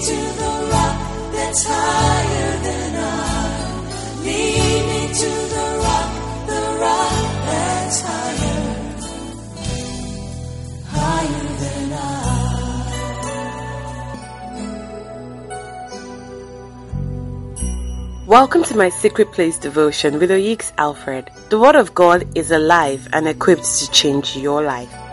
to the rock that's higher than I. Welcome to my Secret Place devotion with Oyeks Alfred. The Word of God is alive and equipped to change your life.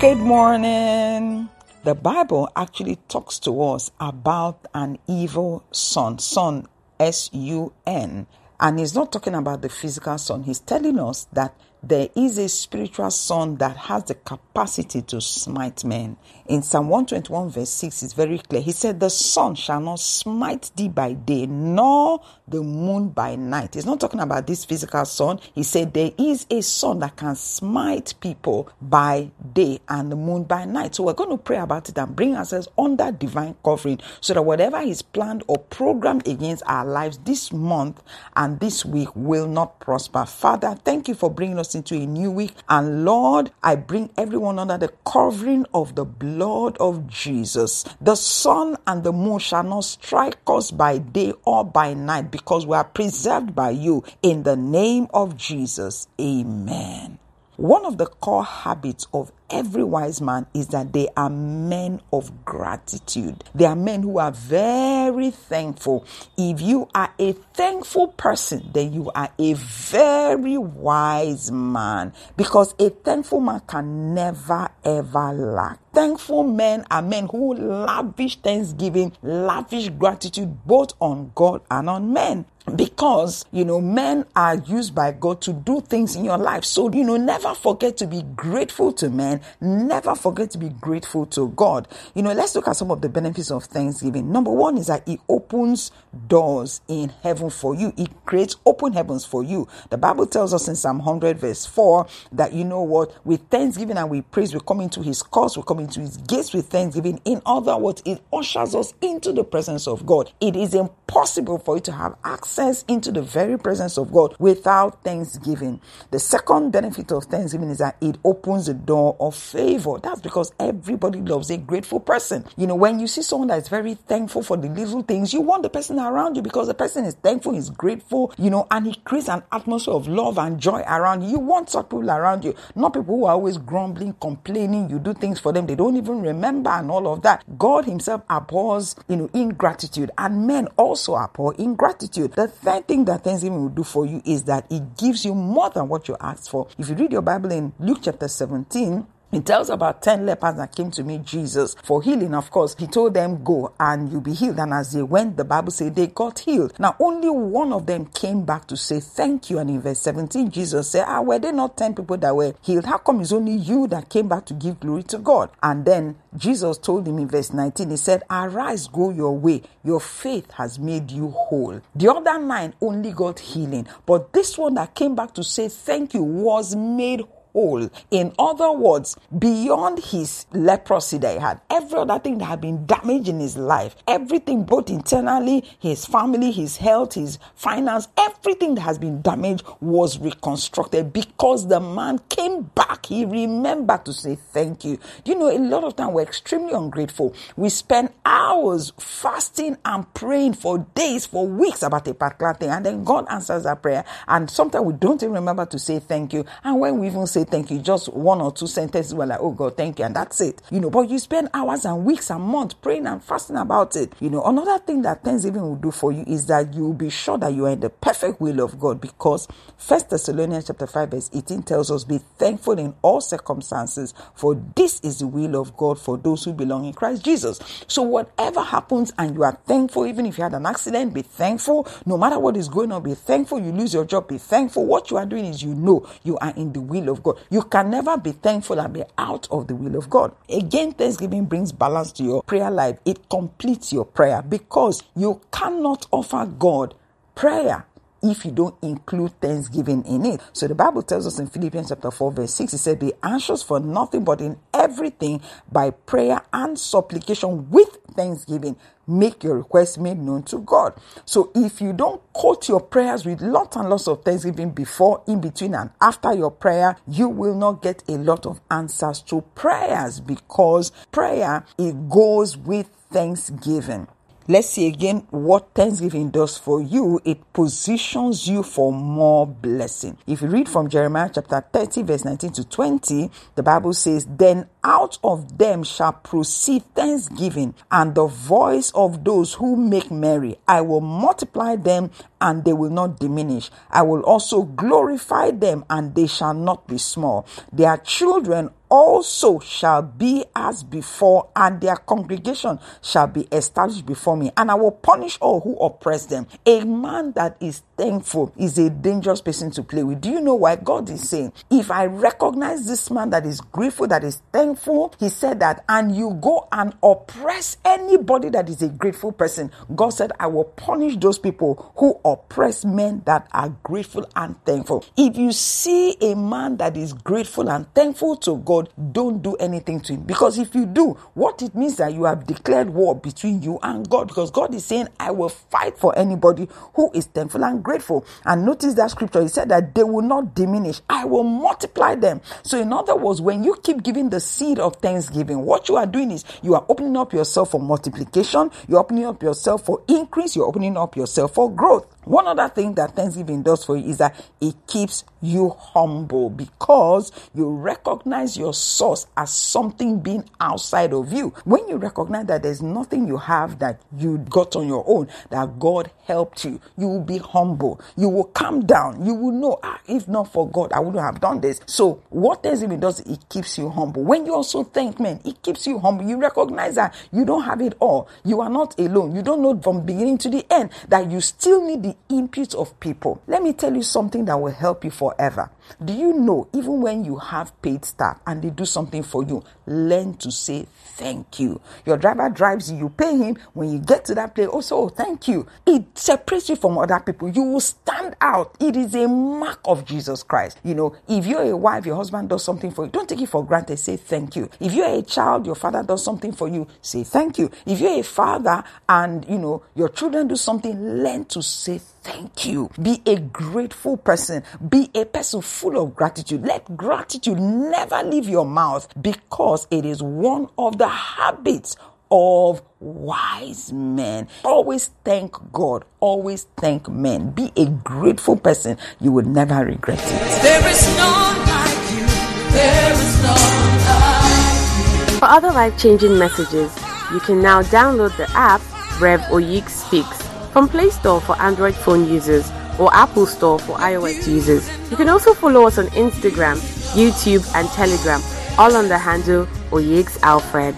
Good morning. The Bible actually talks to us about an evil sun, sun, S U N. And he's not talking about the physical sun. He's telling us that there is a spiritual sun that has the capacity to smite men. In Psalm 121, verse 6, it's very clear. He said, The sun shall not smite thee by day, nor the moon by night. He's not talking about this physical sun. He said, There is a sun that can smite people by day and the moon by night. So we're going to pray about it and bring ourselves under divine covering so that whatever is planned or programmed against our lives this month and this week will not prosper. Father, thank you for bringing us into a new week. And Lord, I bring everyone under the covering of the blood of Jesus. The sun and the moon shall not strike us by day or by night because we are preserved by you. In the name of Jesus, amen. One of the core habits of every wise man is that they are men of gratitude. They are men who are very thankful. If you are a thankful person, then you are a very wise man because a thankful man can never ever lack. Thankful men are men who lavish thanksgiving, lavish gratitude both on God and on men because you know men are used by God to do things in your life. So you know never forget to be grateful to men, never forget to be grateful to God. You know, let's look at some of the benefits of Thanksgiving. Number 1 is that it opens doors in heaven for you. It creates open heavens for you. The Bible tells us in Psalm 100 verse 4 that you know what, with thanksgiving and with praise we come into his courts, we come into his gates with thanksgiving. In other words, it ushers us into the presence of God. It is impossible for you to have access into the very presence of God without thanksgiving. The second benefit of thanksgiving is that it opens the door of favor. That's because everybody loves a grateful person. You know, when you see someone that's very thankful for the little things, you want the person around you because the person is thankful, is grateful, you know, and he creates an atmosphere of love and joy around you. You want such people around you, not people who are always grumbling, complaining. You do things for them, they don't even remember, and all of that. God Himself abhors, you know, ingratitude, and men also abhor ingratitude. The third thing that Thanksgiving will do for you is that it gives you more than what you asked for. If you read your Bible in Luke chapter 17, it tells about 10 lepers that came to meet Jesus for healing. Of course, he told them, Go and you'll be healed. And as they went, the Bible said they got healed. Now, only one of them came back to say thank you. And in verse 17, Jesus said, Ah, were there not 10 people that were healed? How come it's only you that came back to give glory to God? And then Jesus told him in verse 19, He said, Arise, go your way. Your faith has made you whole. The other nine only got healing. But this one that came back to say thank you was made whole whole. In other words, beyond his leprosy that he had, every other thing that had been damaged in his life, everything both internally, his family, his health, his finance, everything that has been damaged was reconstructed because the man came back. He remembered to say thank you. You know, a lot of time we're extremely ungrateful. We spend hours fasting and praying for days, for weeks about a particular thing, and then God answers our prayer. And sometimes we don't even remember to say thank you. And when we even say thank you, just one or two sentences, we're like, oh God, thank you, and that's it. You know, but you spend hours and weeks and months praying and fasting about it. You know, another thing that Thanksgiving will do for you is that you will be sure that you are in the perfect will of God because First Thessalonians chapter 5, verse 18 tells us, Be thankful in all circumstances, for this is the will of God for those who belong in Christ Jesus. So whatever happens and you are thankful, even if you had an accident, be thankful. No matter what is going on, be thankful. You lose your job, be thankful. What you are doing is you know you are in the will of God. You can never be thankful and be out of the will of God. Again, Thanksgiving brings balance to your prayer life. It completes your prayer because you cannot offer God prayer if you don't include thanksgiving in it. So the Bible tells us in Philippians chapter 4 verse 6, it said, be anxious for nothing but in everything by prayer and supplication with thanksgiving. Make your request made known to God. So if you don't quote your prayers with lots and lots of thanksgiving before, in between, and after your prayer, you will not get a lot of answers to prayers because prayer it goes with thanksgiving. Let's see again what Thanksgiving does for you. It positions you for more blessing. If you read from Jeremiah chapter 30, verse 19 to 20, the Bible says, Then out of them shall proceed thanksgiving and the voice of those who make merry. I will multiply them and they will not diminish. I will also glorify them and they shall not be small. Their children also shall be as before, and their congregation shall be established before me, and I will punish all who oppress them. A man that is thankful is a dangerous person to play with. Do you know why God is saying, if I recognize this man that is grateful, that is thankful, he said that, and you go and oppress anybody that is a grateful person, God said, I will punish those people who oppress men that are grateful and thankful. If you see a man that is grateful and thankful to God, don't do anything to him. Because if you do, what it means that you have declared war between you and God. Because God is saying, I will fight for anybody who is thankful and grateful. And notice that scripture, he said that they will not diminish, I will multiply them. So, in other words, when you keep giving the seed of thanksgiving, what you are doing is you are opening up yourself for multiplication, you're opening up yourself for increase, you're opening up yourself for growth. One other thing that Thanksgiving does for you is that it keeps you humble because you recognize your source as something being outside of you. When you recognize that there's nothing you have that you got on your own, that God helped you, you will be humble. You will calm down. You will know, ah, if not for God, I wouldn't have done this. So, what Thanksgiving does, it keeps you humble. When you also thank men, it keeps you humble. You recognize that you don't have it all. You are not alone. You don't know from beginning to the end that you still need the input of people. Let me tell you something that will help you forever. Do you know, even when you have paid staff and they do something for you, learn to say thank you. Your driver drives you, you pay him. When you get to that place, also, oh, thank you. It separates you from other people. You will stand out. It is a mark of Jesus Christ. You know, if you're a wife, your husband does something for you, don't take it for granted. Say thank you. If you're a child, your father does something for you, say thank you. If you're a father and, you know, your children do something, learn to say thank you. Be a grateful person. Be a person full of gratitude. Let gratitude never leave your mouth because it is one of the habits of wise men. Always thank God. Always thank men. Be a grateful person. You will never regret it. There is none like you. There is none like you. For other life changing messages, you can now download the app Rev Oyik Speaks from Play Store for Android phone users or Apple Store for iOS users. You can also follow us on Instagram, YouTube, and Telegram, all on the handle Oyegs Alfred.